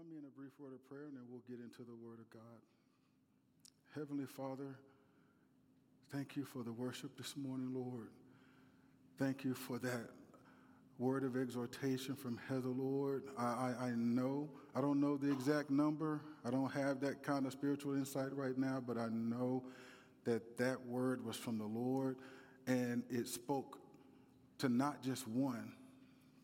join me in a brief word of prayer and then we'll get into the Word of God. Heavenly Father, thank you for the worship this morning, Lord. Thank you for that word of exhortation from Heather, Lord. I, I, I, know, I don't know the exact number. I don't have that kind of spiritual insight right now, but I know that that word was from the Lord and it spoke to not just one,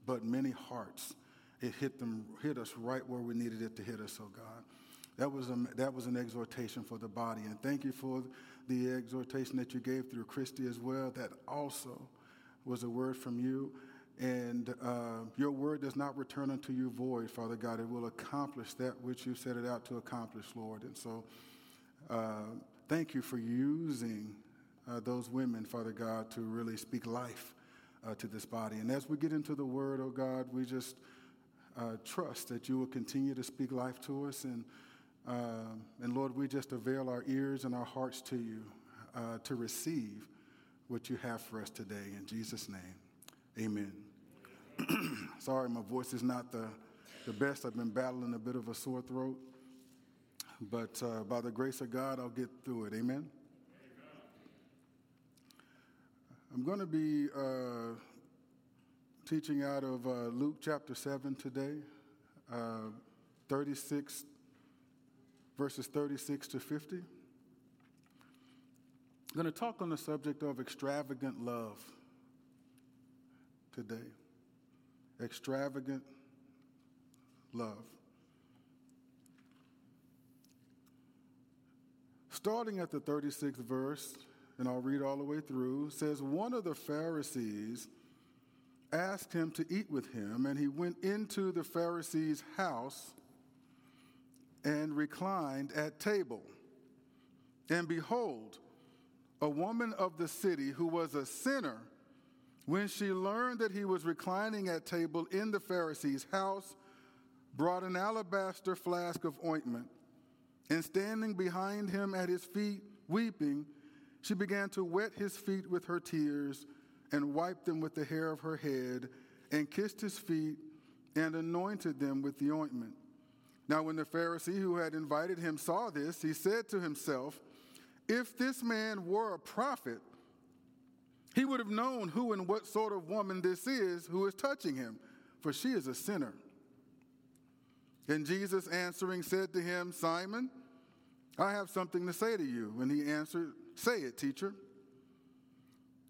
but many hearts. It hit them, hit us right where we needed it to hit us, oh God. That was, a, that was an exhortation for the body. And thank you for the exhortation that you gave through Christy as well. That also was a word from you. And uh, your word does not return unto you void, Father God. It will accomplish that which you set it out to accomplish, Lord. And so uh, thank you for using uh, those women, Father God, to really speak life uh, to this body. And as we get into the word, oh God, we just uh, trust that you will continue to speak life to us. And, uh, and Lord, we just avail our ears and our hearts to you to receive what you have for us today. In Jesus' name, amen. Sorry, my voice is not the, the best. I've been battling a bit of a sore throat. But uh, by the grace of God, I'll get through it. Amen. Amen. I'm going to be uh, teaching out of uh, Luke chapter 7 today, uh, 36, verses 36 to 50. I'm going to talk on the subject of extravagant love today extravagant love. Starting at the 36th verse, and I'll read all the way through, says, One of the Pharisees asked him to eat with him, and he went into the Pharisee's house and reclined at table. And behold, a woman of the city who was a sinner when she learned that he was reclining at table in the Pharisee's house, brought an alabaster flask of ointment, and standing behind him at his feet, weeping, she began to wet his feet with her tears and wiped them with the hair of her head and kissed his feet and anointed them with the ointment. Now, when the Pharisee who had invited him saw this, he said to himself, If this man were a prophet, he would have known who and what sort of woman this is who is touching him, for she is a sinner. And Jesus answering said to him, Simon, I have something to say to you. And he answered, Say it, teacher.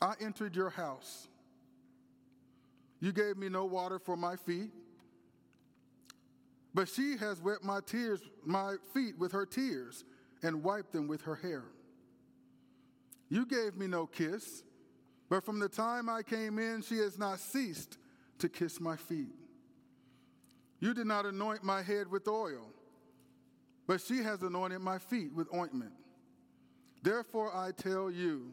I entered your house. You gave me no water for my feet, but she has wet my tears, my feet with her tears, and wiped them with her hair. You gave me no kiss, but from the time I came in, she has not ceased to kiss my feet. You did not anoint my head with oil, but she has anointed my feet with ointment. Therefore, I tell you,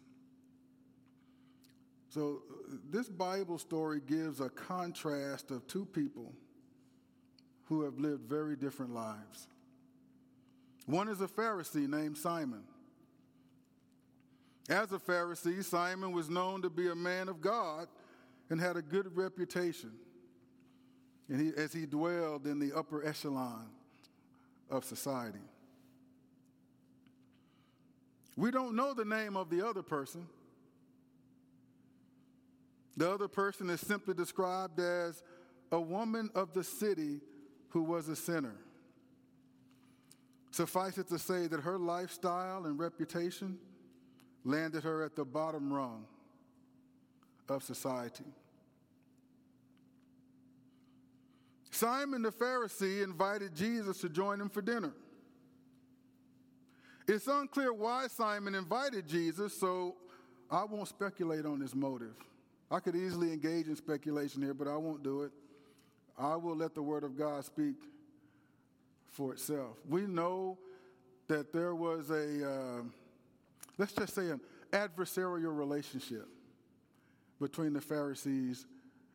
So, uh, this Bible story gives a contrast of two people who have lived very different lives. One is a Pharisee named Simon. As a Pharisee, Simon was known to be a man of God and had a good reputation and he, as he dwelled in the upper echelon of society. We don't know the name of the other person. The other person is simply described as a woman of the city who was a sinner. Suffice it to say that her lifestyle and reputation landed her at the bottom rung of society. Simon the Pharisee invited Jesus to join him for dinner. It's unclear why Simon invited Jesus, so I won't speculate on his motive. I could easily engage in speculation here, but I won't do it. I will let the Word of God speak for itself. We know that there was a, uh, let's just say, an adversarial relationship between the Pharisees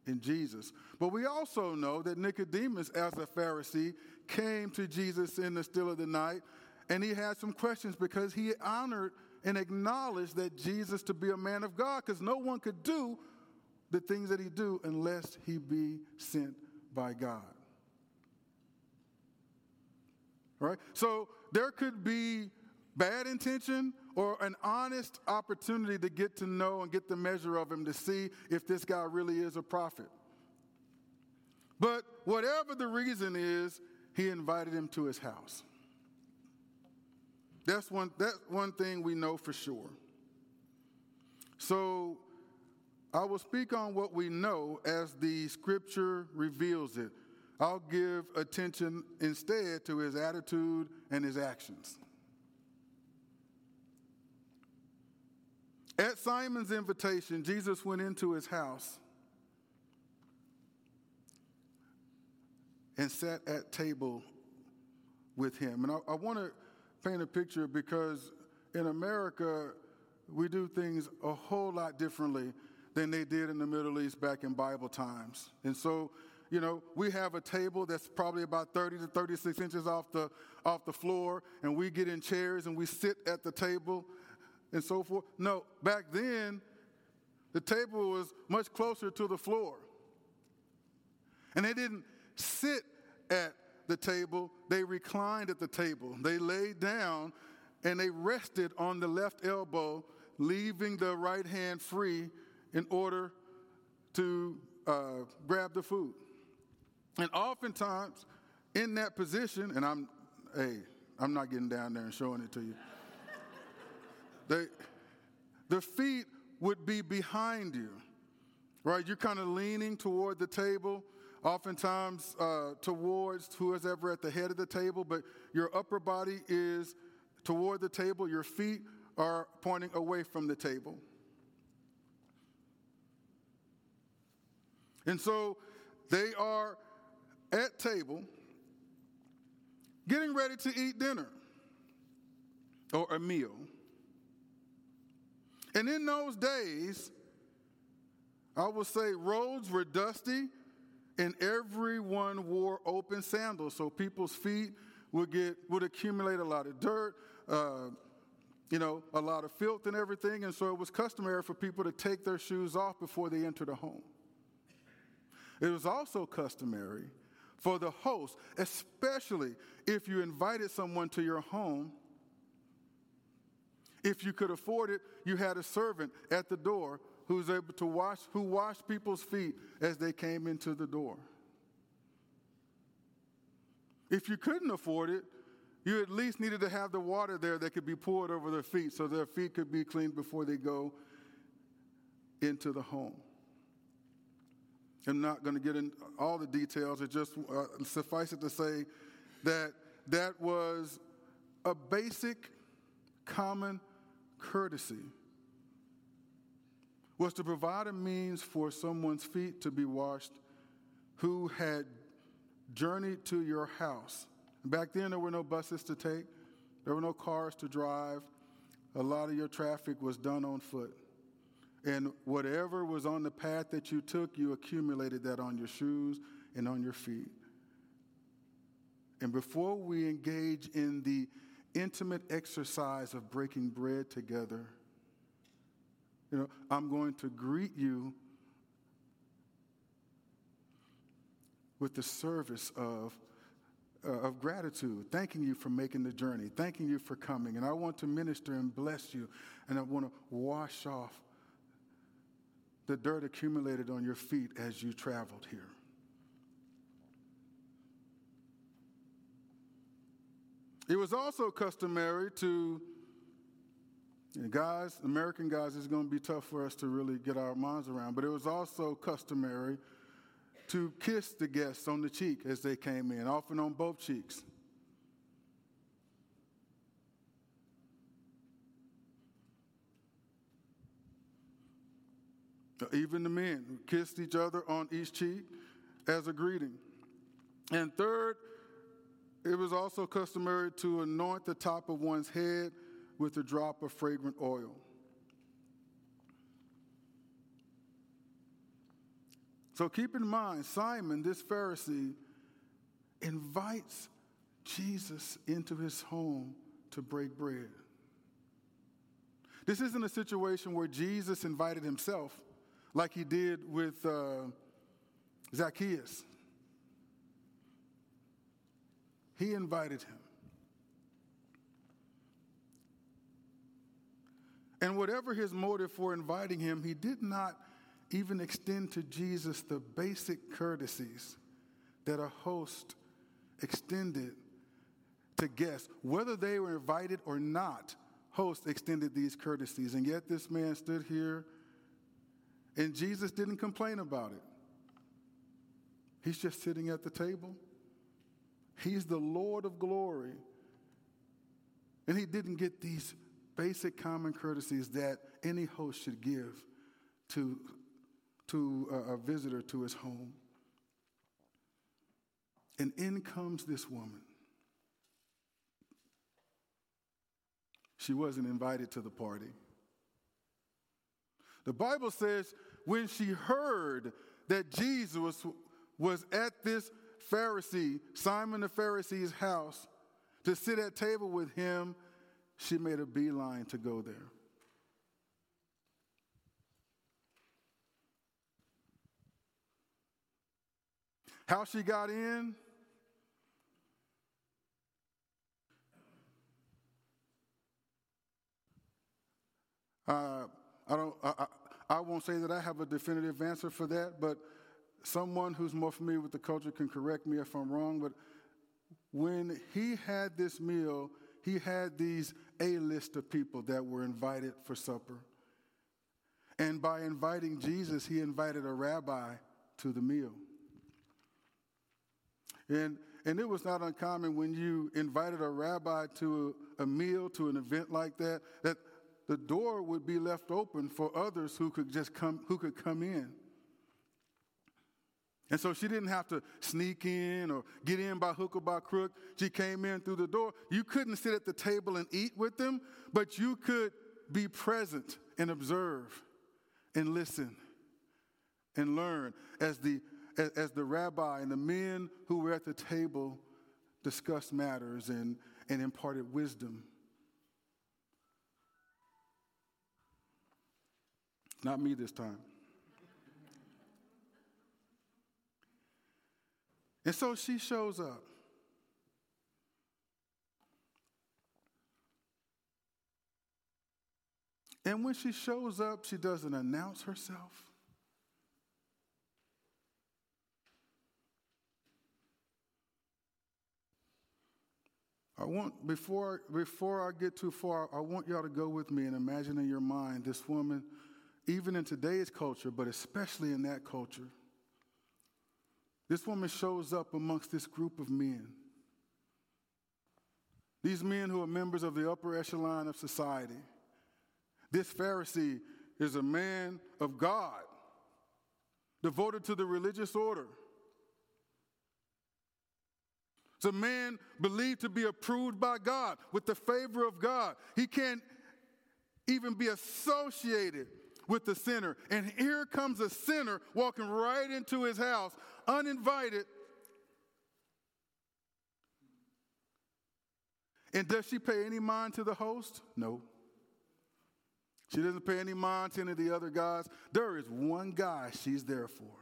and Jesus. But we also know that Nicodemus, as a Pharisee, came to Jesus in the still of the night, and he had some questions because he honored and acknowledged that Jesus to be a man of God, because no one could do the things that he do unless he be sent by God. Right? So there could be bad intention or an honest opportunity to get to know and get the measure of him to see if this guy really is a prophet. But whatever the reason is, he invited him to his house. That's one, that's one thing we know for sure. So I will speak on what we know as the scripture reveals it. I'll give attention instead to his attitude and his actions. At Simon's invitation, Jesus went into his house and sat at table with him. And I, I want to paint a picture because in America, we do things a whole lot differently than they did in the Middle East back in Bible times. And so, you know, we have a table that's probably about 30 to 36 inches off the, off the floor, and we get in chairs and we sit at the table and so forth. No, back then, the table was much closer to the floor. And they didn't sit at the table, they reclined at the table. They laid down and they rested on the left elbow, leaving the right hand free in order to uh, grab the food. And oftentimes, in that position, and I'm, hey, I'm not getting down there and showing it to you. They, the feet would be behind you, right? You're kind of leaning toward the table, oftentimes uh, towards who is ever at the head of the table, but your upper body is toward the table, your feet are pointing away from the table. And so they are at table getting ready to eat dinner or a meal. And in those days, I will say roads were dusty and everyone wore open sandals. So people's feet would get would accumulate a lot of dirt, uh, you know, a lot of filth and everything. And so it was customary for people to take their shoes off before they entered a home. It was also customary for the host, especially if you invited someone to your home if you could afford it, you had a servant at the door who was able to wash, who washed people's feet as they came into the door. If you couldn't afford it, you at least needed to have the water there that could be poured over their feet so their feet could be cleaned before they go into the home. I'm not going to get into all the details. It just uh, suffice it to say that that was a basic, common courtesy was to provide a means for someone's feet to be washed who had journeyed to your house. Back then, there were no buses to take, there were no cars to drive. A lot of your traffic was done on foot. And whatever was on the path that you took, you accumulated that on your shoes and on your feet. And before we engage in the intimate exercise of breaking bread together. You know, I'm going to greet you with the service of, uh, of gratitude, thanking you for making the journey, thanking you for coming. And I want to minister and bless you, and I want to wash off the dirt accumulated on your feet as you traveled here. It was also customary to, guys, American guys, it's going to be tough for us to really get our minds around, but it was also customary to kiss the guests on the cheek as they came in, often on both cheeks. Even the men kissed each other on each cheek as a greeting. And third, it was also customary to anoint the top of one's head with a drop of fragrant oil. So keep in mind, Simon, this Pharisee, invites Jesus into his home to break bread. This isn't a situation where Jesus invited himself like he did with uh, Zacchaeus. He invited him. And whatever his motive for inviting him, he did not even extend to Jesus the basic courtesies that a host extended to guests. Whether they were invited or not, host extended these courtesies. And yet this man stood here and Jesus didn't complain about it. He's just sitting at the table. He's the Lord of glory. And he didn't get these basic common courtesies that any host should give to, to a, a visitor to his home. And in comes this woman. She wasn't invited to the party. The Bible says when she heard that Jesus was, at this Pharisee, Simon the Pharisee's house, to sit at table with him, she made a beeline to go there. How she got in? Uh, I don't. I, I won't say that I have a definitive answer for that, but someone who's more familiar with the culture can correct me if I'm wrong. But when he had this meal, he had these A list of people that were invited for supper. And by inviting Jesus, he invited a rabbi to the meal. And, and it was not uncommon when you invited a rabbi to a, a meal, to an event like that, that the door would be left open for others who could just come, who could come in. And so she didn't have to sneak in or get in by hook or by crook. She came in through the door. You couldn't sit at the table and eat with them, but you could be present and observe and listen and learn as the, as, the rabbi and the men who were at the table discussed matters and, and imparted wisdom. Not me this time. And so she shows up. And when she shows up, she doesn't announce herself. I want before before I get too far, I want y'all to go with me and imagine in your mind this woman even in today's culture, but especially in that culture. This woman shows up amongst this group of men. These men who are members of the upper echelon of society. This Pharisee is a man of God, devoted to the religious order. It's a man believed to be approved by God with the favor of God. He can't even be associated with the sinner. And here comes a sinner walking right into his house, uninvited. And does she pay any mind to the host? No. She doesn't pay any mind to any of the other guys. There is one guy she's there for.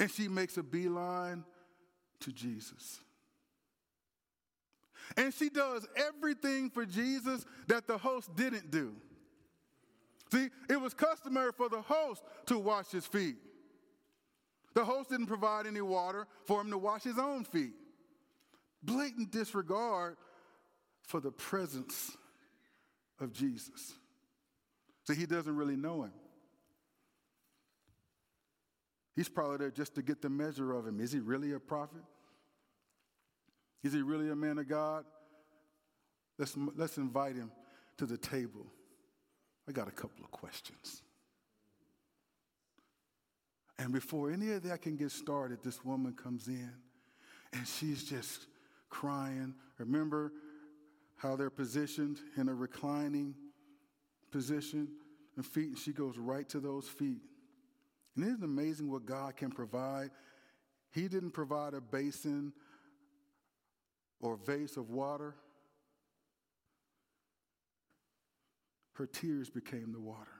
And she makes a beeline to Jesus. And she does everything for Jesus that the host didn't do. See, it was customary for the host to wash his feet. The host didn't provide any water for him to wash his own feet. Blatant disregard for the presence of Jesus. So he doesn't really know him. He's probably there just to get the measure of him. Is he really a prophet? Is he really a man of God? Let's, let's invite him to the table. I got a couple of questions. And before any of that can get started, this woman comes in and she's just crying. Remember how they're positioned in a reclining position and feet, and she goes right to those feet. And isn't it amazing what God can provide? He didn't provide a basin or vase of water. Her tears became the water.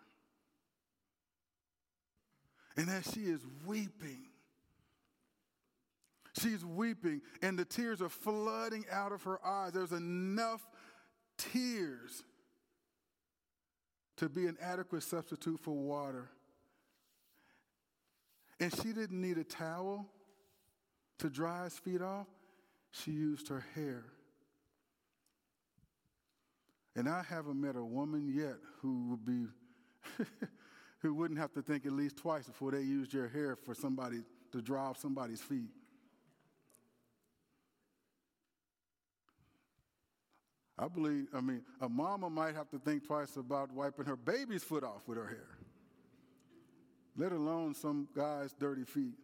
And as she is weeping, she's weeping, and the tears are flooding out of her eyes. There's enough tears to be an adequate substitute for water. And she didn't need a towel to dry his feet off, she used her hair. And I haven't met a woman yet who would be who wouldn't have to think at least twice before they used your hair for somebody to dry off somebody's feet. I believe, I mean, a mama might have to think twice about wiping her baby's foot off with her hair, let alone some guy's dirty feet.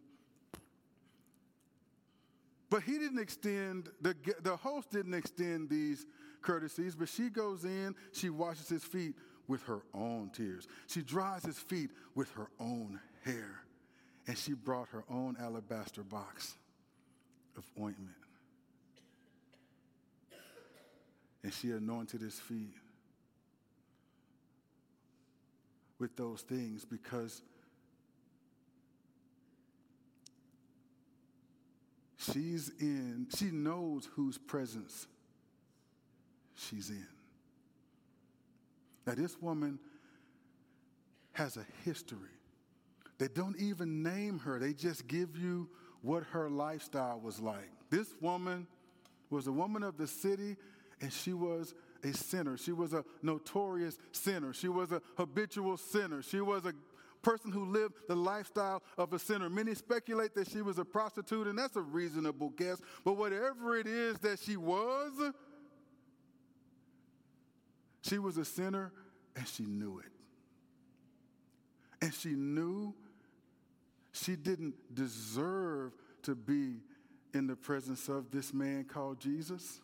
But he didn't extend, the, the host didn't extend these courtesies, but she goes in, she washes his feet with her own tears. She dries his feet with her own hair. And she brought her own alabaster box of ointment. And she anointed his feet with those things because she's in, she knows whose presence she's in. Now, this woman has a history. They don't even name her, they just give you what her lifestyle was like. This woman was a woman of the city, and she was a sinner. She was a notorious sinner. She was a habitual sinner. She was a person who lived the lifestyle of a sinner. Many speculate that she was a prostitute, and that's a reasonable guess. But whatever it is that she was, she was a sinner and she knew it. And she knew she didn't deserve to be in the presence of this man called Jesus.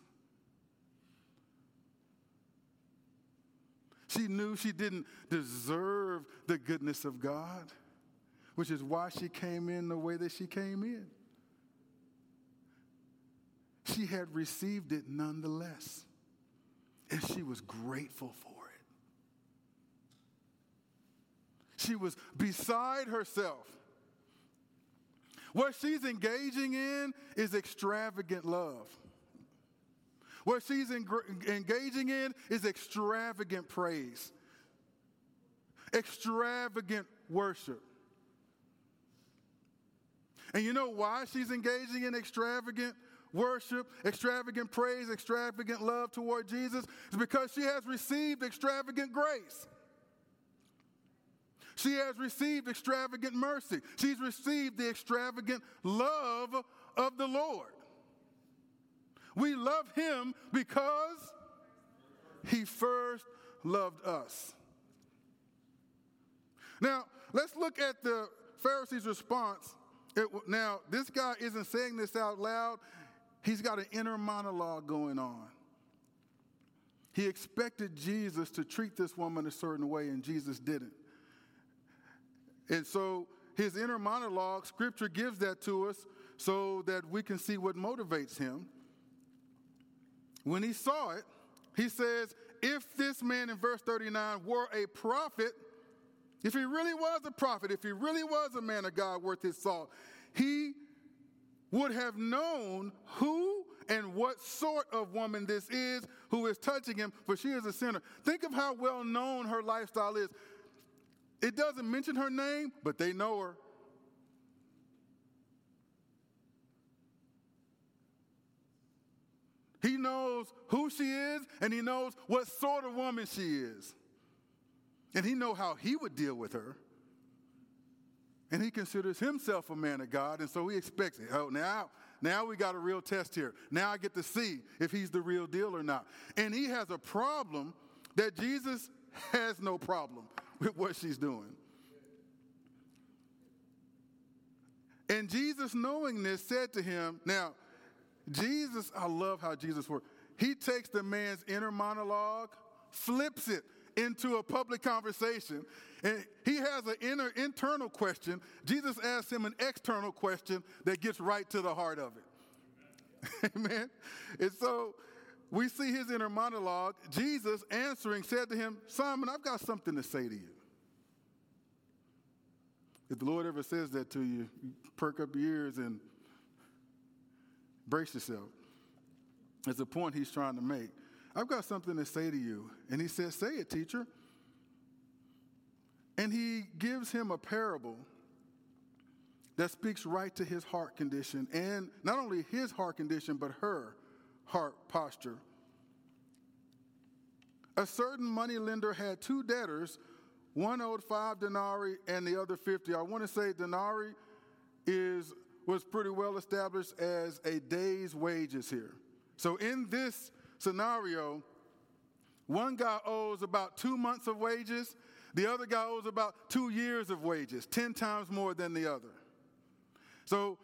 She knew she didn't deserve the goodness of God, which is why she came in the way that she came in. She had received it nonetheless. And she was grateful for it. She was beside herself. What she's engaging in is extravagant love. What she's engaging in is extravagant praise, extravagant worship. And you know why she's engaging in extravagant worship, extravagant praise, extravagant love toward Jesus is because she has received extravagant grace. She has received extravagant mercy. She's received the extravagant love of the Lord. We love him because he first loved us. Now, let's look at the Pharisees' response. It, now, this guy isn't saying this out loud. He's got an inner monologue going on. He expected Jesus to treat this woman a certain way, and Jesus didn't. And so his inner monologue, scripture gives that to us so that we can see what motivates him. When he saw it, he says, If this man in verse 39 were a prophet, if he really was a prophet, if he really was a man of God worth his salt, he would have known who and what sort of woman this is who is touching him, for she is a sinner. Think of how well known her lifestyle is. It doesn't mention her name, but they know her. He knows who she is and he knows what sort of woman she is. And he know how he would deal with her. And he considers himself a man of God, and so he expects it. Oh, now, now we got a real test here. Now I get to see if he's the real deal or not. And he has a problem that Jesus has no problem with what she's doing. And Jesus, knowing this, said to him, Now, Jesus, I love how Jesus works. He takes the man's inner monologue, flips it into a public conversation, and he has an inner internal question. Jesus asks him an external question that gets right to the heart of it. Amen. And so we see his inner monologue. Jesus answering said to him, Simon, I've got something to say to you. If the Lord ever says that to you, perk up your ears and brace yourself. It's a point he's trying to make. I've got something to say to you. And he says, Say it, teacher. And he gives him a parable that speaks right to his heart condition and not only his heart condition, but her heart posture. A certain money lender had two debtors one owed five denarii and the other 50. I want to say denarii is, was pretty well established as a day's wages here. So in this scenario, one guy owes about two months of wages, the other guy owes about two years of wages, 10 times more than the other. So,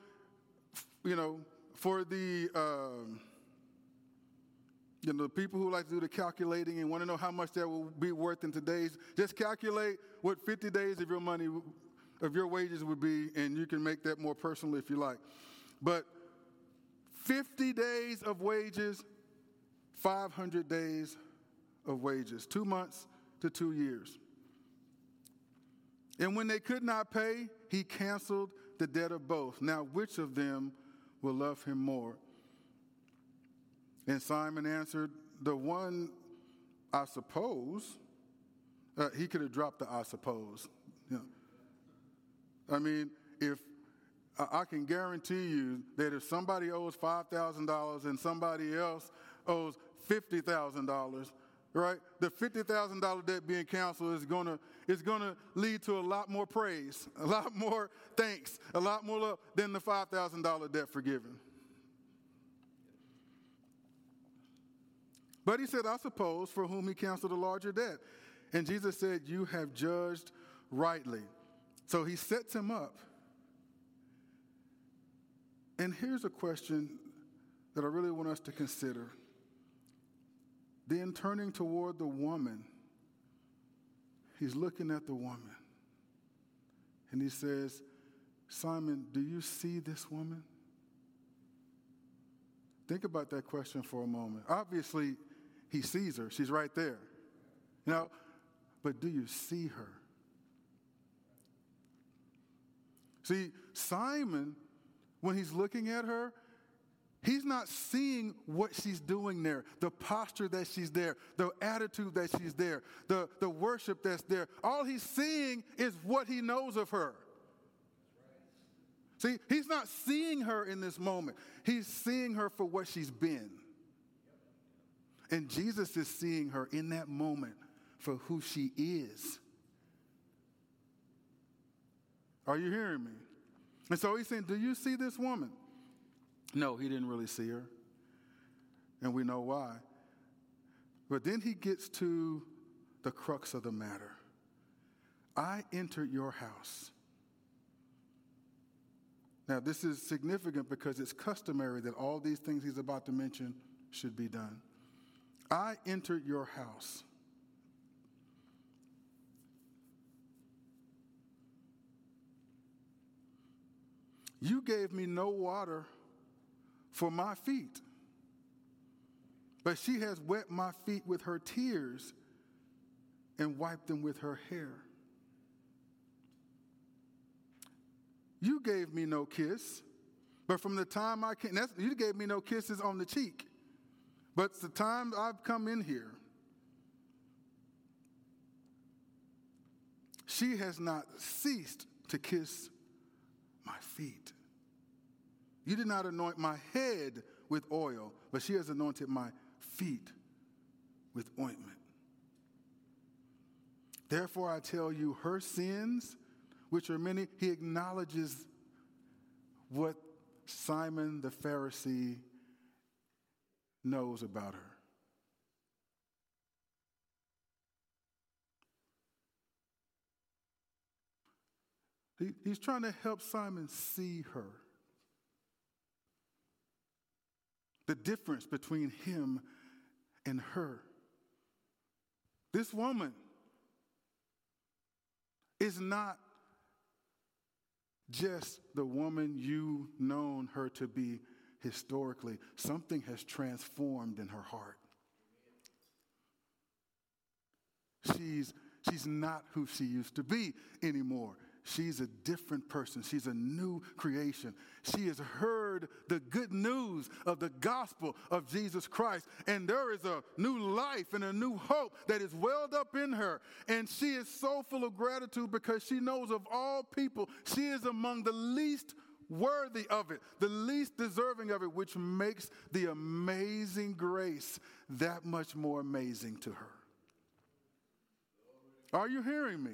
you know, for the. Um, you know, the people who like to do the calculating and want to know how much that will be worth in today's, just calculate what 50 days of your money, of your wages would be, and you can make that more personal if you like. But 50 days of wages, 500 days of wages, two months to two years. And when they could not pay, he canceled the debt of both. Now, which of them will love him more? And Simon answered, The one, I suppose. Uh, he could have dropped the I suppose. You know. I mean, if I can guarantee you that if somebody owes $5,000 and somebody else owes $50,000, right? The $50,000 debt being canceled is going to is going to lead to a lot more praise, a lot more thanks, a lot more love than the $5,000 debt forgiven. But he said, I suppose, for whom he canceled a larger debt. And Jesus said, You have judged rightly. So he sets him up. And here's a question that I really want us to consider. Then turning toward the woman, he's looking at the woman. And he says, Simon, do you see this woman? Think about that question for a moment. Obviously, he sees her. She's right there. You know, but do you see her? See, Simon, when he's looking at her, he's not seeing what she's doing there, the posture that she's there, the attitude that she's there, the, the worship that's there. All he's seeing is what he knows of her. See, he's not seeing her in this moment, he's seeing her for what she's been. And Jesus is seeing her in that moment for who she is. Are you hearing me? And so he's saying, Do you see this woman? No, he didn't really see her. And we know why. But then he gets to the crux of the matter. I entered your house. Now, this is significant because it's customary that all these things he's about to mention should be done. I entered your house. You gave me no water for my feet, but she has wet my feet with her tears and wiped them with her hair. You gave me no kiss, but from the time I came, you gave me no kisses on the cheek. But the time I've come in here, she has not ceased to kiss my feet. You did not anoint my head with oil, but she has anointed my feet with ointment. Therefore, I tell you, her sins, which are many, he acknowledges what Simon the Pharisee knows about her. He's trying to help Simon see her. The difference between him and her. This woman is not just the woman you known her to be historically. Something has transformed in her heart. She's, she's not who she used to be anymore. She's a different person. She's a new creation. She has heard the good news of the gospel of Jesus Christ. And there is a new life and a new hope that is welled up in her. And she is so full of gratitude because she knows of all people, she is among the least worthy of it, the least deserving of it, which makes the amazing grace that much more amazing to her. Are you hearing me?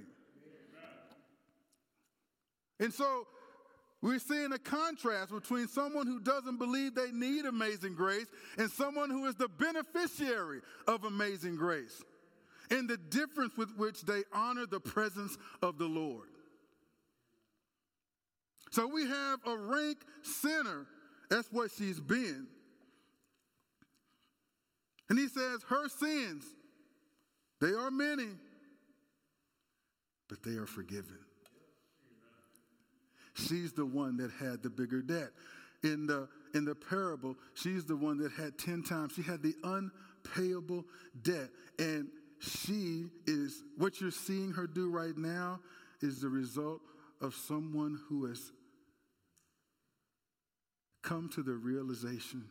And so we're seeing a contrast between someone who doesn't believe they need amazing grace and someone who is the beneficiary of amazing grace, and the difference with which they honor the presence of the Lord. So we have a rank sinner. That's what she's been. And he says, her sins, they are many, but they are forgiven. She's the one that had the bigger debt. In the, in the parable, she's the one that had 10 times. She had the unpayable debt. And she is, what you're seeing her do right now is the result of someone who has come to the realization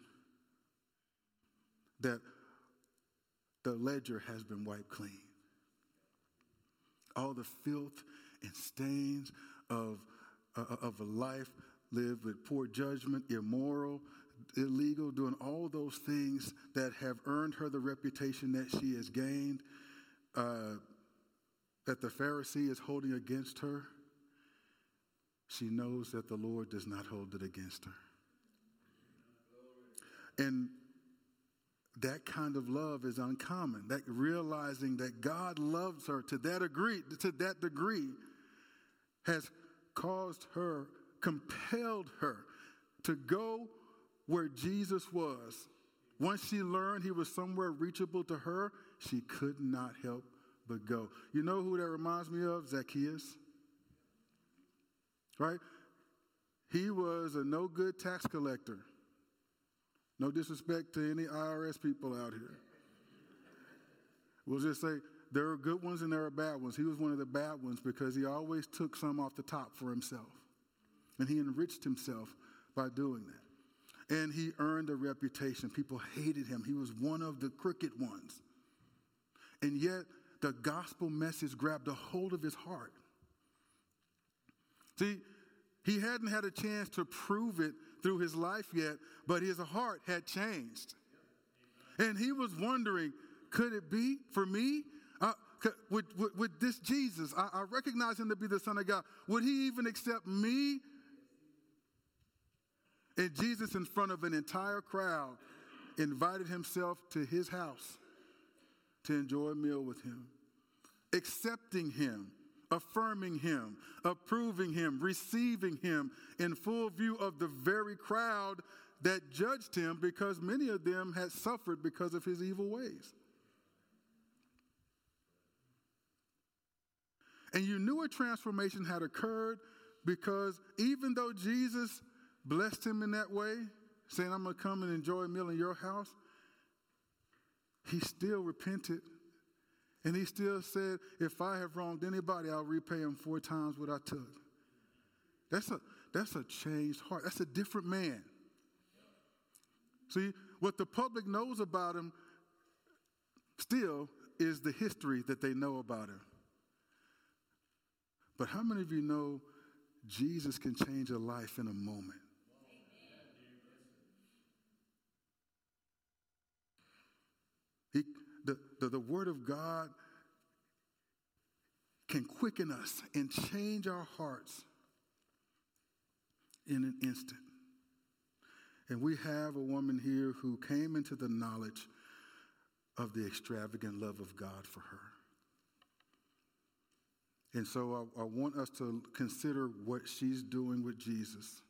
that the ledger has been wiped clean. All the filth and stains of of a life lived with poor judgment, immoral, illegal, doing all those things that have earned her the reputation that she has gained, uh, that the Pharisee is holding against her, she knows that the Lord does not hold it against her. And that kind of love is uncommon. That realizing that God loves her to that degree, to that degree, has caused her, compelled her to go where Jesus was. Once she learned he was somewhere reachable to her, she could not help but go. You know who that reminds me of? Zacchaeus. Right? He was a no good tax collector. No disrespect to any IRS people out here. We'll just say there are good ones and there are bad ones. He was one of the bad ones because he always took some off the top for himself. And he enriched himself by doing that. And he earned a reputation. People hated him. He was one of the crooked ones. And yet, the gospel message grabbed a hold of his heart. See, he hadn't had a chance to prove it through his life yet, but his heart had changed. And he was wondering, could it be for me? Would, would, would this Jesus, I, I recognize him to be the Son of God, would he even accept me? And Jesus, in front of an entire crowd, invited himself to his house to enjoy a meal with him, accepting him, affirming him, approving him, receiving him in full view of the very crowd that judged him because many of them had suffered because of his evil ways. And you knew a transformation had occurred because even though Jesus blessed him in that way, saying, I'm going to come and enjoy a meal in your house, he still repented. And he still said, If I have wronged anybody, I'll repay him four times what I took. That's a, that's a changed heart. That's a different man. See, what the public knows about him still is the history that they know about him. But how many of you know Jesus can change a life in a moment? He, the, the, the Word of God can quicken us and change our hearts in an instant. And we have a woman here who came into the knowledge of the extravagant love of God for her. And so I, I, want us to consider what she's doing with Jesus.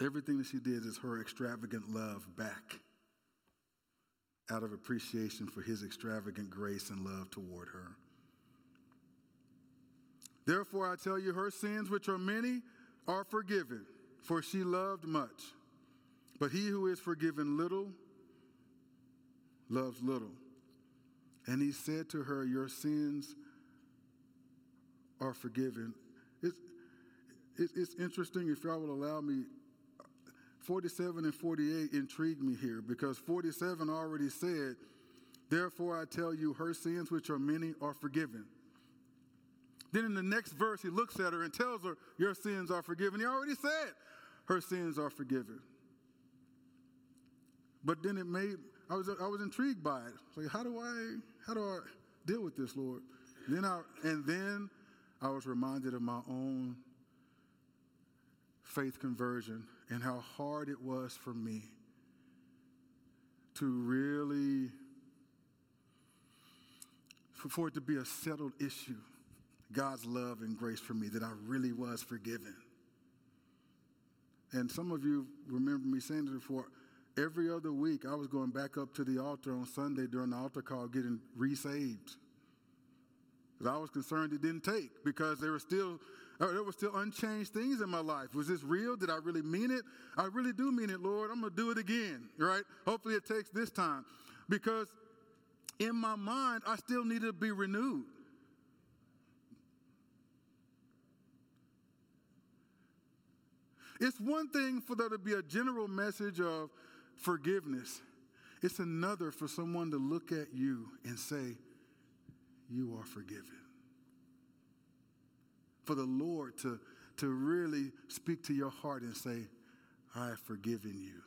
Everything that she did is her extravagant love back out of appreciation for his extravagant grace and love toward her. Therefore, I tell you, her sins, which are many, are forgiven, for she loved much. But he who is forgiven little loves little. And he said to her, Your sins are forgiven. It's, it's interesting, if y'all will allow me, 47 and 48 intrigue me here because 47 already said, Therefore I tell you, her sins, which are many, are forgiven. Then in the next verse, he looks at her and tells her, Your sins are forgiven. He already said, Her sins are forgiven. But then it made, I was, I was intrigued by it. Like, how do I, how do I deal with this, Lord? Then I, and then I was reminded of my own faith conversion and how hard it was for me to really, for it to be a settled issue, God's love and grace for me, that I really was forgiven. And some of you remember me saying this before. Every other week, I was going back up to the altar on Sunday during the altar call, getting resaved. Because I was concerned it didn't take, because there were still uh, there were still unchanged things in my life. Was this real? Did I really mean it? I really do mean it, Lord. I'm to do it again, right? Hopefully it takes this time. Because in my mind, I still need to be renewed. It's one thing for there to be a general message of forgiveness, it's another for someone to look at you and say, You are forgiven for the Lord to, to really speak to your heart and say, I have forgiven you.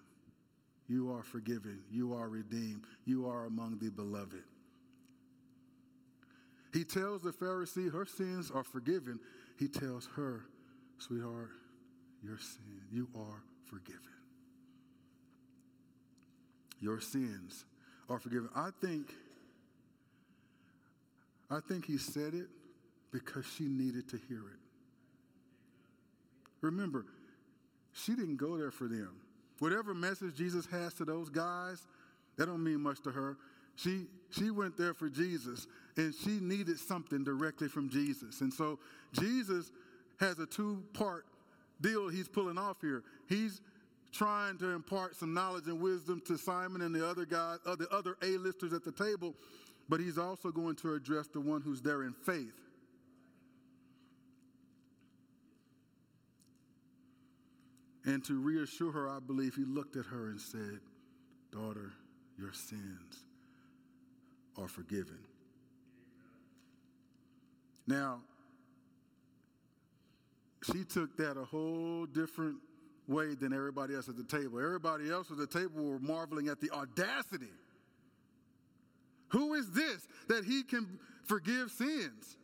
You are forgiven. You are redeemed. You are among the beloved. He tells the Pharisee her sins are forgiven. He tells her, sweetheart, your sin, you are forgiven. Your sins are forgiven. I think, I think he said it because she needed to hear it. Remember, she didn't go there for them. Whatever message Jesus has to those guys, that don't mean much to her. She she went there for Jesus and she needed something directly from Jesus. And so Jesus has a two-part deal he's pulling off here. He's trying to impart some knowledge and wisdom to Simon and the other guys, uh, the other A-listers at the table, but he's also going to address the one who's there in faith. And to reassure her, I believe he looked at her and said, Daughter, your sins are forgiven. Now, she took that a whole different way than everybody else at the table. Everybody else at the table were marveling at the audacity. Who is this that he can forgive sins?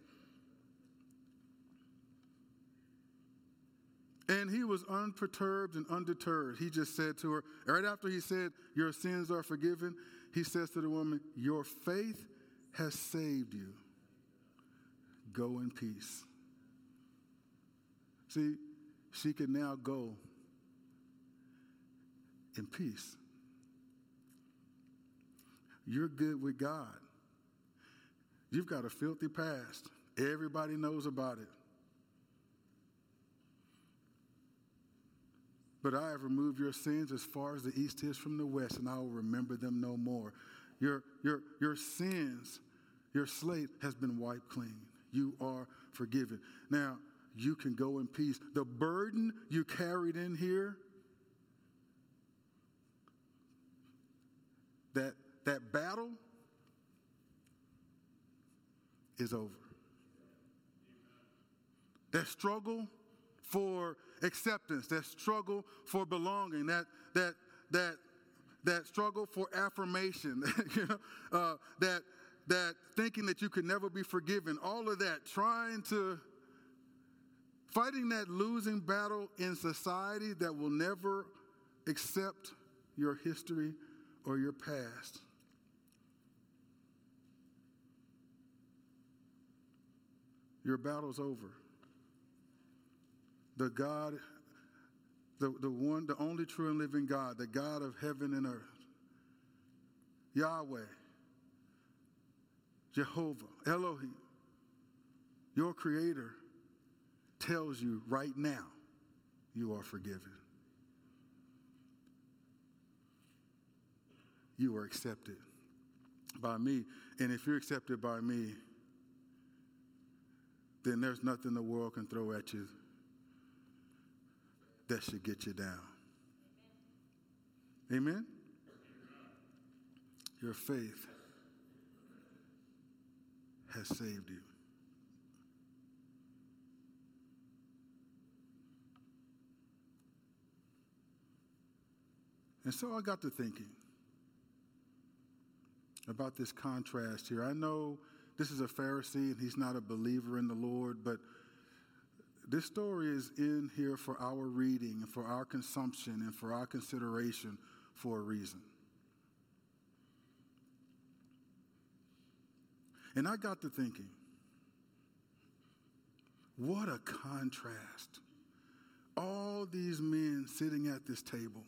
And he was unperturbed and undeterred. He just said to her, right after he said, Your sins are forgiven, he says to the woman, Your faith has saved you. Go in peace. See, she can now go in peace. You're good with God. You've got a filthy past. Everybody knows about it. But I have removed your sins as far as the east is from the west, and I will remember them no more. Your, your, your sins, your slate has been wiped clean. You are forgiven. Now, you can go in peace. The burden you carried in here, that, that battle is over. That struggle for acceptance, that struggle for belonging, that that that that struggle for affirmation, you know, uh, that, that thinking that you could never be forgiven, all of that, trying to, fighting that losing battle in society that will never accept your history or your past. Your battle's over. The God, the, the one, the only true and living God, the God of heaven and earth, Yahweh, Jehovah, Elohim, your creator, tells you right now you are forgiven. You are accepted by me. And if you're accepted by me, then there's nothing the world can throw at you that should get you down. Amen? Your faith has saved you. And so I got to thinking about this contrast here. I know this is a Pharisee and he's not a believer in the Lord, but this story is in here for our reading, and for our consumption, and for our consideration for a reason. And I got to thinking, what a contrast. All these men sitting at this table,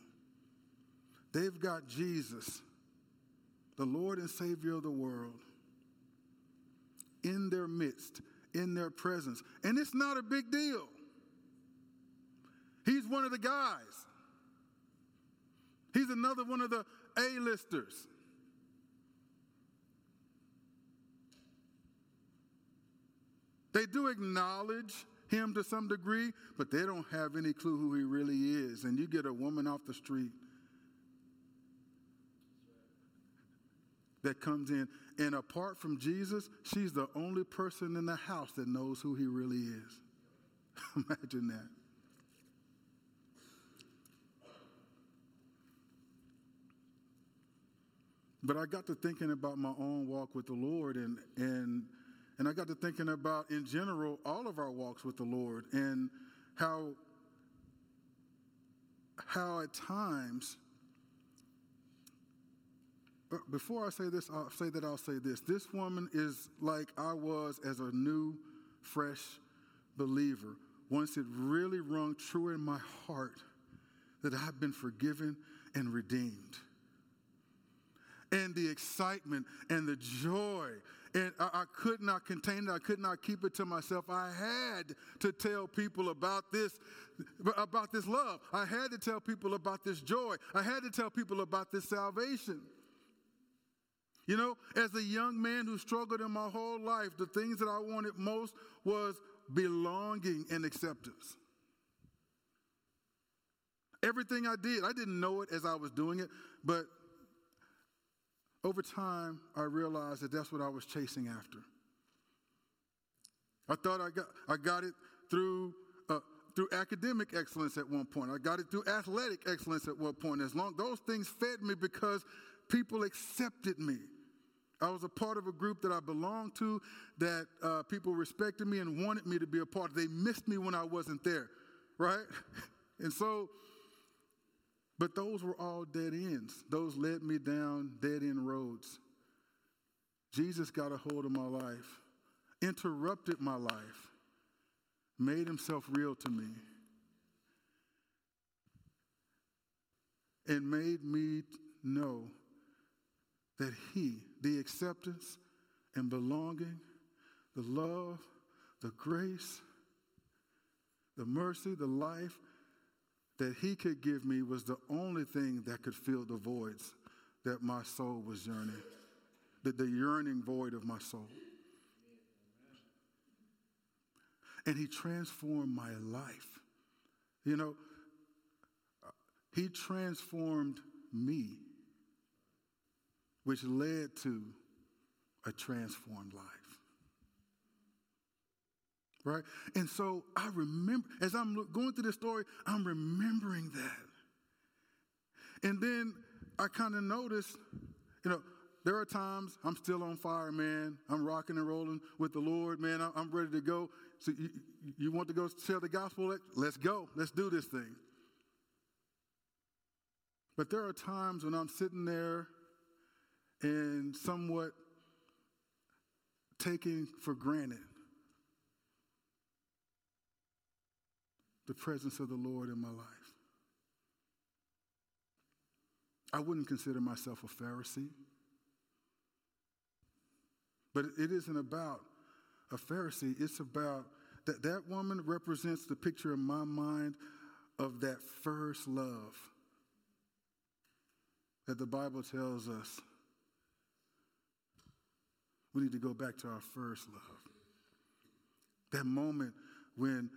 they've got Jesus, the Lord and Savior of the world in their midst, in their presence. And it's not a big deal. He's one of the guys. He's another one of the A-listers. They do acknowledge him to some degree, but they don't have any clue who he really is. And you get a woman off the street that comes in. And apart from Jesus, she's the only person in the house that knows who he really is. Imagine that. But I got to thinking about my own walk with the Lord and and and I got to thinking about in general all of our walks with the Lord and how how at times before I say this, I'll say that I'll say this. This woman is like I was as a new, fresh believer. Once it really rung true in my heart that I've been forgiven and redeemed. And the excitement and the joy and I, I, could not contain it. I could not keep it to myself. I had to tell people about this, about this love. I had to tell people about this joy. I had to tell people about this salvation. You know, as a young man who struggled in my whole life, the things that I wanted most was belonging and acceptance. Everything I did, I didn't know it as I was doing it, but over time, I realized that that's what I was chasing after. I thought I got, I got it through, uh, through academic excellence at one point. I got it through athletic excellence at one point. As long those things fed me because people accepted me. I was a part of a group that I belonged to that uh, people respected me and wanted me to be a part of. They missed me when I wasn't there, right? and so, but those were all dead ends. Those led me down dead end roads. Jesus got a hold of my life, interrupted my life, made himself real to me, and made me know that He, the acceptance and belonging, the love, the grace, the mercy, the life that He could give me was the only thing that could fill the voids that my soul was yearning, the, the yearning void of my soul. And He transformed my life. You know, He transformed me which led to a transformed life. Right? And so I remember, as I'm going through this story, I'm remembering that. And then I kind of noticed, you know, there are times I'm still on fire, man. I'm rocking and rolling with the Lord, man. I'm ready to go. So you, you want to go share the gospel? Let's go. Let's do this thing. But there are times when I'm sitting there and somewhat taking for granted the presence of the Lord in my life. I wouldn't consider myself a Pharisee. But it isn't about a Pharisee, it's about that that woman represents the picture in my mind of that first love that the Bible tells us we need to go back to our first love. That moment when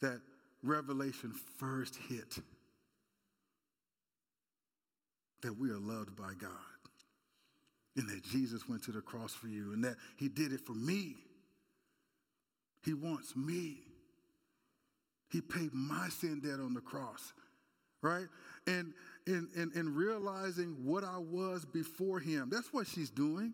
that revelation first hit that we are loved by God and that Jesus went to the cross for you and that he did it for me. He wants me. He paid my sin debt on the cross, right? And in, in, in realizing what I was before him, that's what she's doing.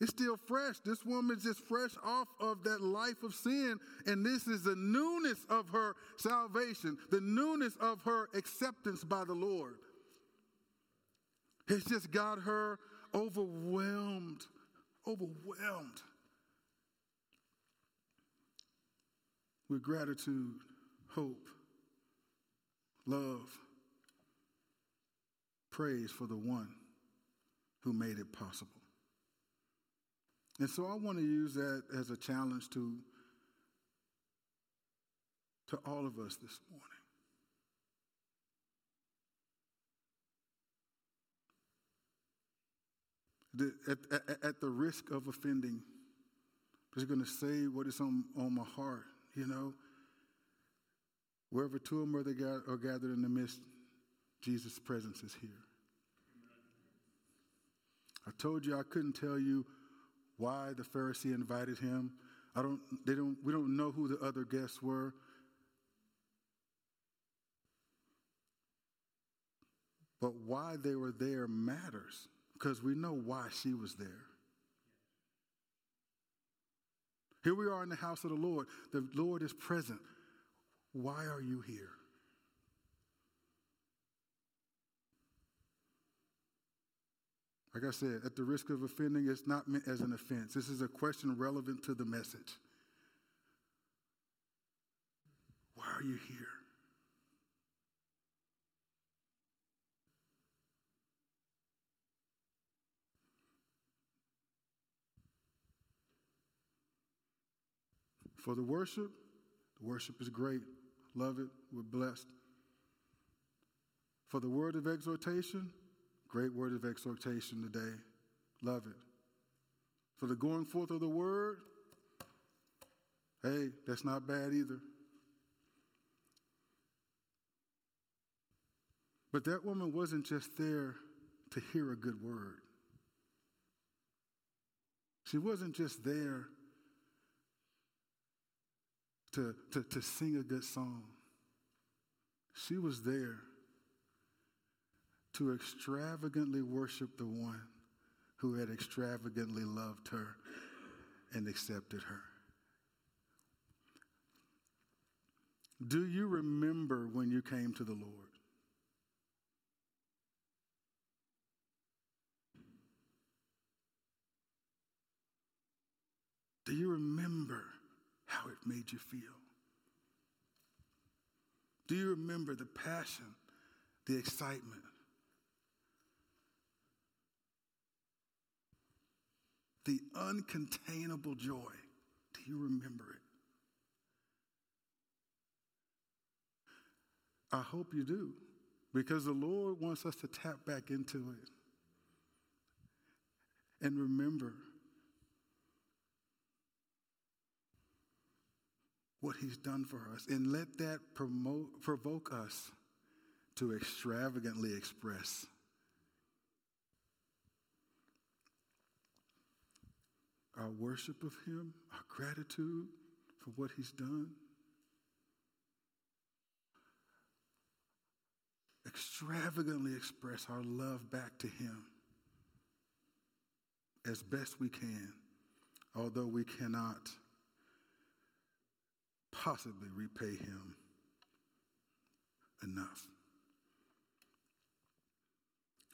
It's still fresh. This woman's just fresh off of that life of sin. And this is the newness of her salvation, the newness of her acceptance by the Lord. It's just got her overwhelmed, overwhelmed with gratitude, hope, love, praise for the one who made it possible. And so I want to use that as a challenge to, to all of us this morning. The, at, at, at, the risk of offending, I'm just going to say what is on, on my heart, you know. Wherever two or more are gathered in the midst, Jesus' presence is here. I told you I couldn't tell you why the Pharisee invited him. I don't, they don't, we don't know who the other guests were. But why they were there matters because we know why she was there. Here we are in the house of the Lord. The Lord is present. Why are you here? Like I said, at the risk of offending, it's not meant as an offense. This is a question relevant to the message. Why are you here? For the worship, the worship is great. Love it. We're blessed. For the word of exhortation, Great word of exhortation today. Love it. For the going forth of the word, hey, that's not bad either. But that woman wasn't just there to hear a good word. She wasn't just there to, to, to sing a good song. She was there to extravagantly worship the one who had extravagantly loved her and accepted her. Do you remember when you came to the Lord? Do you remember how it made you feel? Do you remember the passion, the excitement, the uncontainable joy. Do you remember it? I hope you do, because the Lord wants us to tap back into it and remember what He's done for us, and let that promote, provoke us to extravagantly express our worship of Him, our gratitude for what He's done. extravagantly express our love back to Him as best we can, although we cannot possibly repay Him enough.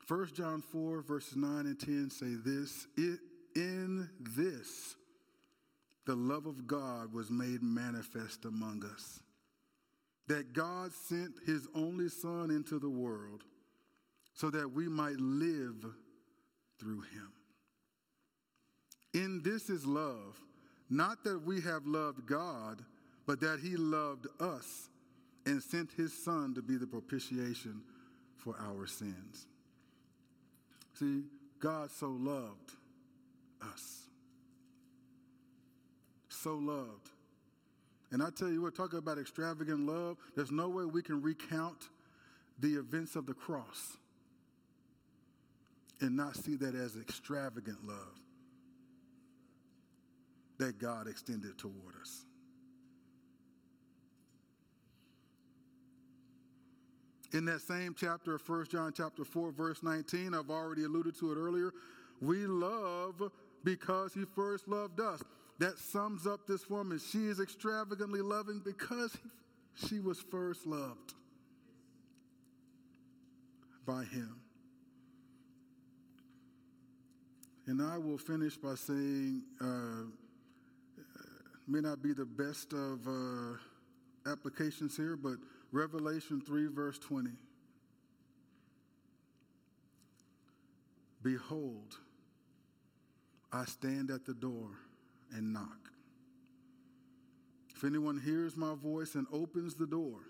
1 John 4, verses 9 and 10 say this it, In this, the love of God was made manifest among us, that God sent his only Son into the world so that we might live through him. In this is love, not that we have loved God, but that he loved us and sent his Son to be the propitiation for our sins. See, God so loved us. So loved. And I tell you what, talking about extravagant love, there's no way we can recount the events of the cross and not see that as extravagant love that God extended toward us. In that same chapter of 1 John chapter 4 verse 19, I've already alluded to it earlier, we love because he first loved us. That sums up this woman. She is extravagantly loving because he, she was first loved by him. And I will finish by saying, uh, may not be the best of uh, applications here, but Revelation 3, verse 20. Behold, I stand at the door and knock. If anyone hears my voice and opens the door,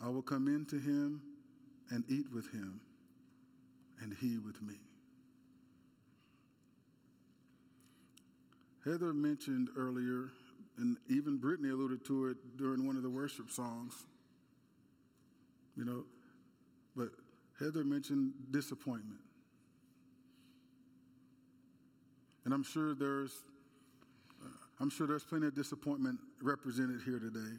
I will come in to him and eat with him, and he with me. Heather mentioned earlier, and even Brittany alluded to it during one of the worship songs, you know. But Heather mentioned disappointment. And I'm sure there's I'm sure there's plenty of disappointment represented here today.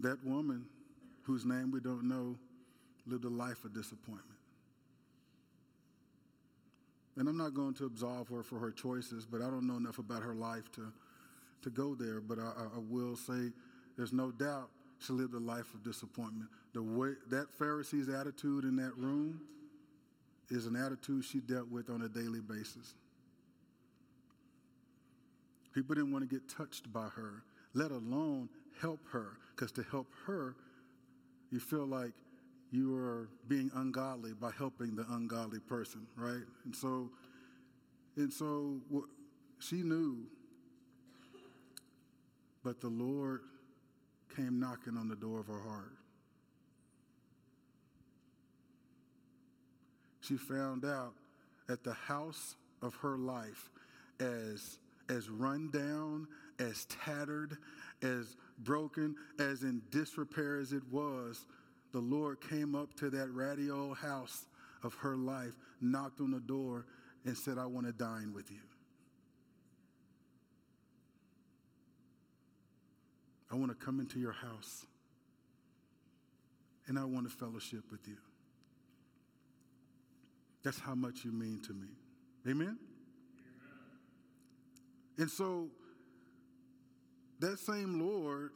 That woman, whose name we don't know, lived a life of disappointment. And I'm not going to absolve her for her choices, but I don't know enough about her life to, to go there. But I, I will say there's no doubt she lived a life of disappointment. The way that Pharisee's attitude in that room is an attitude she dealt with on a daily basis. People didn't want to get touched by her, let alone help her. Because to help her, you feel like you are being ungodly by helping the ungodly person, right? And so, and so she knew, but the Lord came knocking on the door of her heart. She found out at the house of her life, as as run down, as tattered, as broken, as in disrepair as it was, the Lord came up to that ratty old house of her life, knocked on the door, and said, I want to dine with you. I want to come into your house and I want to fellowship with you. That's how much you mean to me. Amen? Amen? And so that same Lord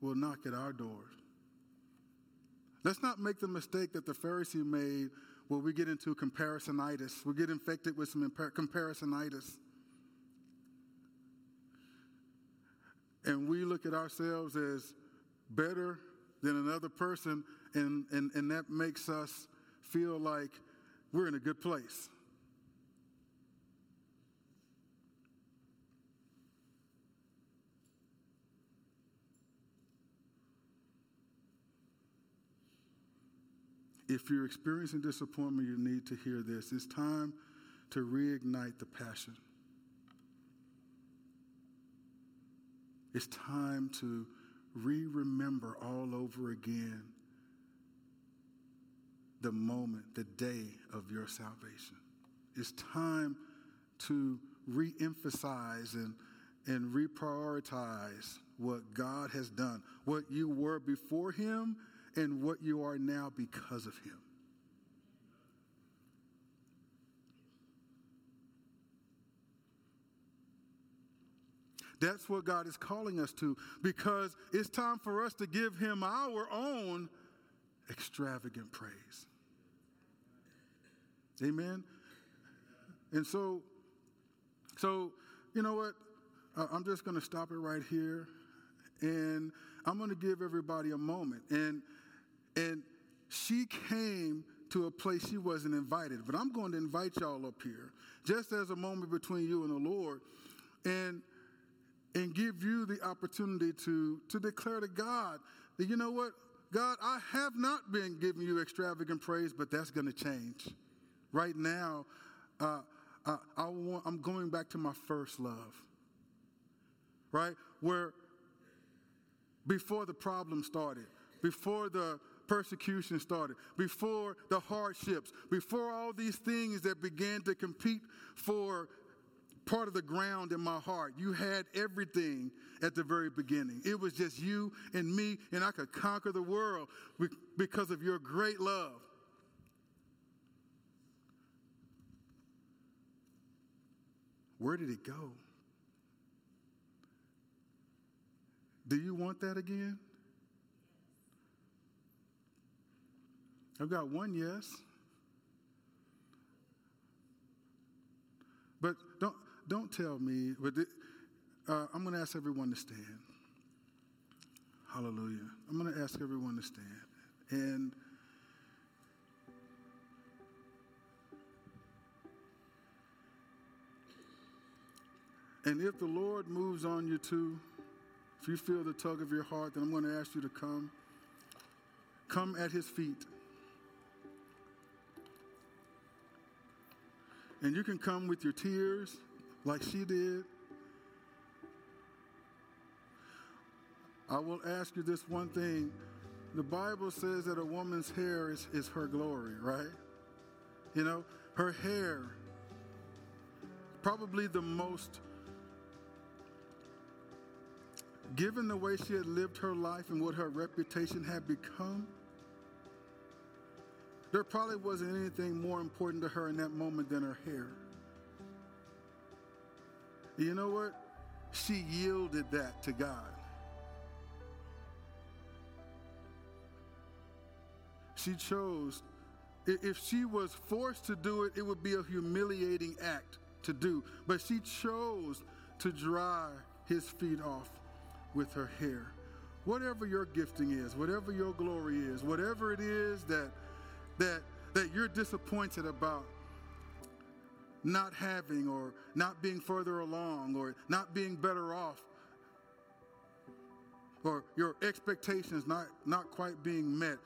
will knock at our doors. Let's not make the mistake that the Pharisee made where we get into comparisonitis. We get infected with some comparisonitis. And we look at ourselves as better than another person, and, and, and that makes us feel like we're in a good place. If you're experiencing disappointment, you need to hear this. It's time to reignite the passion. It's time to re remember all over again the moment, the day of your salvation. It's time to re emphasize and, and reprioritize what God has done, what you were before Him, and what you are now because of Him. That's what God is calling us to because it's time for us to give Him our own extravagant praise. Amen. And so, so you know what? I'm just going to stop it right here, and I'm going to give everybody a moment. And and she came to a place she wasn't invited, but I'm going to invite y'all up here, just as a moment between you and the Lord, and and give you the opportunity to to declare to God that you know what, God, I have not been giving you extravagant praise, but that's going to change. Right now, uh, I, I want, I'm going back to my first love. Right? Where before the problem started, before the persecution started, before the hardships, before all these things that began to compete for part of the ground in my heart. You had everything at the very beginning. It was just you and me, and I could conquer the world because of your great love. Where did it go? Do you want that again? I've got one yes. But don't tell me. But uh, I'm going to ask everyone to stand. Hallelujah. I'm going to ask everyone to stand. And And if the Lord moves on you too, if you feel the tug of your heart, then I'm going to ask you to come. Come at his feet. And you can come with your tears like she did. I will ask you this one thing. The Bible says that a woman's hair is, is her glory, right? You know, her hair, probably the most given the way she had lived her life and what her reputation had become, there probably wasn't anything more important to her in that moment than her hair. You know what? She yielded that to God. She chose, if she was forced to do it, it would be a humiliating act to do. But she chose to dry his feet off with her hair. Whatever your gifting is, whatever your glory is, whatever it is that that that you're disappointed about not having or not being further along or not being better off or your expectations not, not quite being met.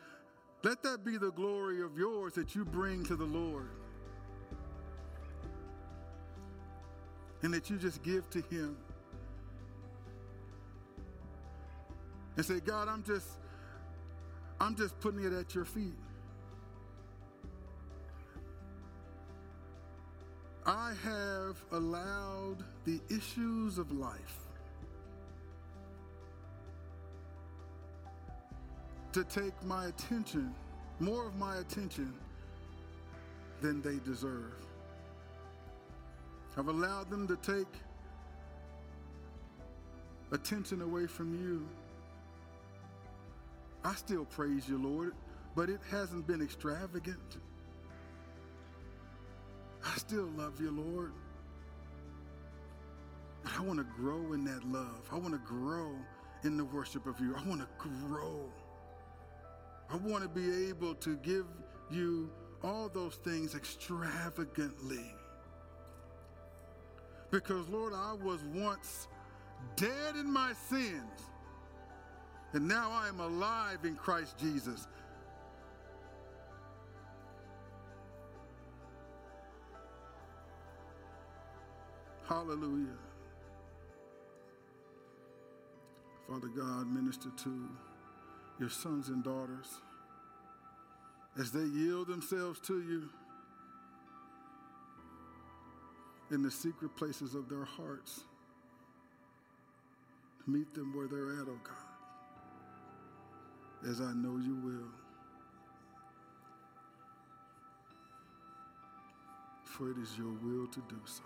Let that be the glory of yours that you bring to the Lord. And that you just give to Him. and say, God, I'm just, I'm just putting it at your feet. I have allowed the issues of life to take my attention, more of my attention than they deserve. I've allowed them to take attention away from you. I still praise you, Lord, but it hasn't been extravagant. I still love you, Lord. I want to grow in that love. I want to grow in the worship of you. I want to grow. I want to be able to give you all those things extravagantly. Because, Lord, I was once dead in my sins and now I am alive in Christ Jesus. Hallelujah. Father God, minister to your sons and daughters as they yield themselves to you. in the secret places of their hearts. Meet them where they're at, oh God, as I know you will. For it is your will to do so.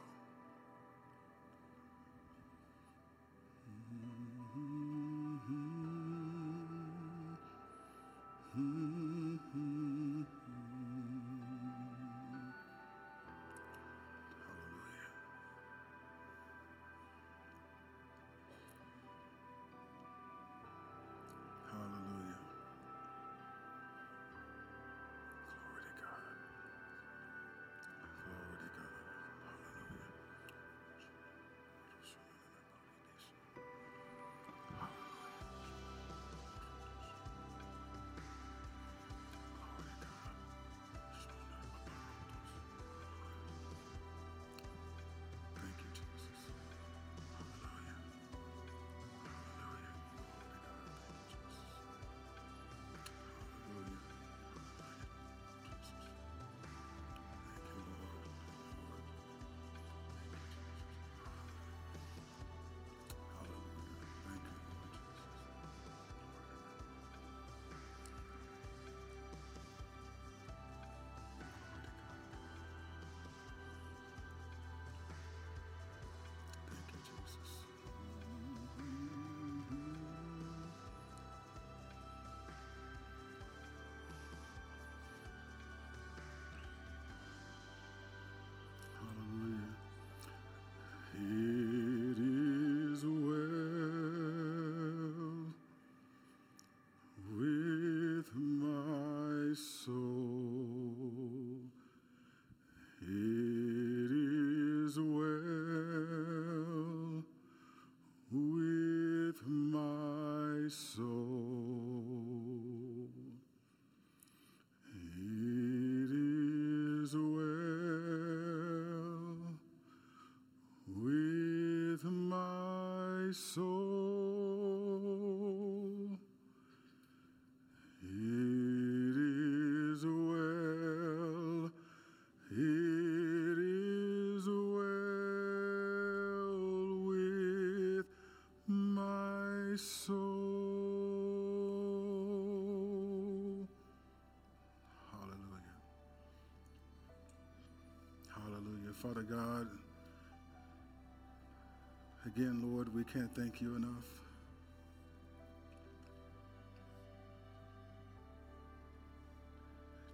God, again, Lord, we can't thank you enough.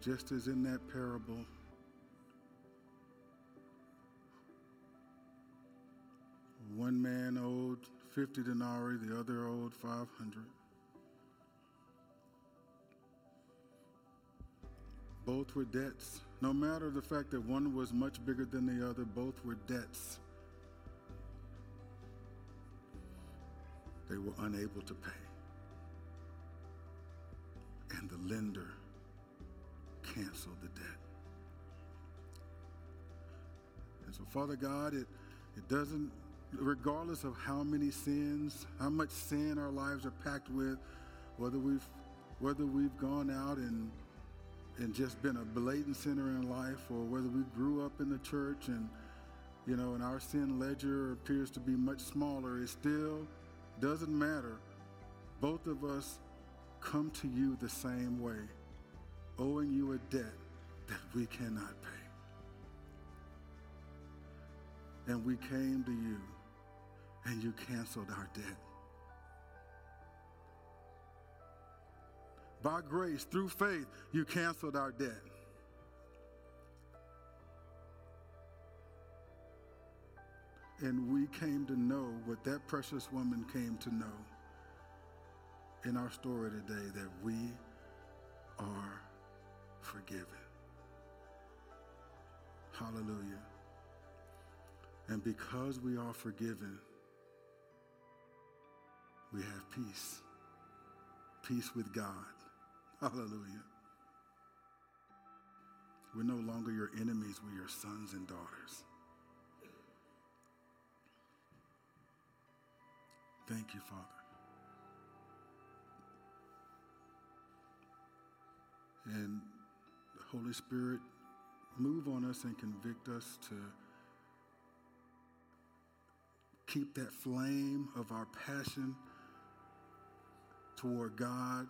Just as in that parable, one man owed 50 denarii, the other owed 500. Both were debts. No matter the fact that one was much bigger than the other, both were debts. They were unable to pay. And the lender canceled the debt. And so, Father God, it, it doesn't, regardless of how many sins, how much sin our lives are packed with, whether we've whether we've gone out and and just been a blatant sinner in life, or whether we grew up in the church and, you know, and our sin ledger appears to be much smaller, it still doesn't matter. Both of us come to you the same way, owing you a debt that we cannot pay. And we came to you, and you canceled our debt. By grace, through faith, you canceled our debt. And we came to know what that precious woman came to know in our story today that we are forgiven. Hallelujah. And because we are forgiven, we have peace. Peace with God Hallelujah. We're no longer your enemies, we're your sons and daughters. Thank you, Father. And the Holy Spirit, move on us and convict us to keep that flame of our passion toward God.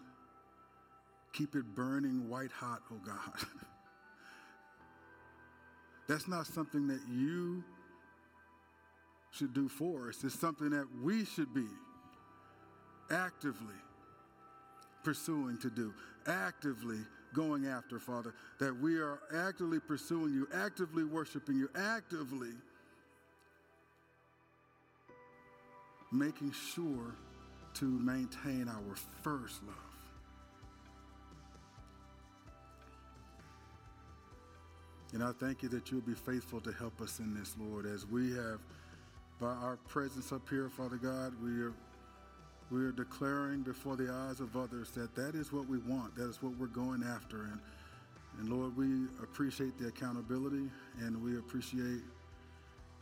Keep it burning white hot, oh God. That's not something that you should do for us. It's something that we should be actively pursuing to do, actively going after, Father, that we are actively pursuing you, actively worshiping you, actively making sure to maintain our first love. And I thank you that you'll be faithful to help us in this, Lord, as we have, by our presence up here, Father God, we are we are declaring before the eyes of others that that is what we want. That is what we're going after. And, and Lord, we appreciate the accountability and we appreciate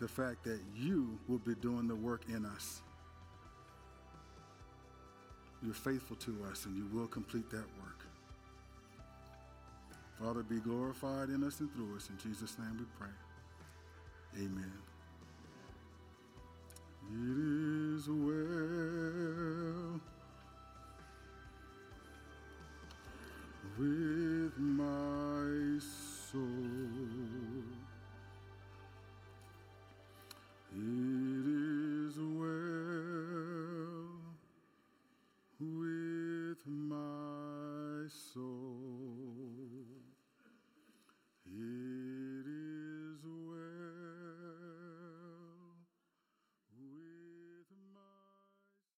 the fact that you will be doing the work in us. You're faithful to us and you will complete that work. Father, be glorified in us and through us. In Jesus' name we pray. Amen. It is well with my soul.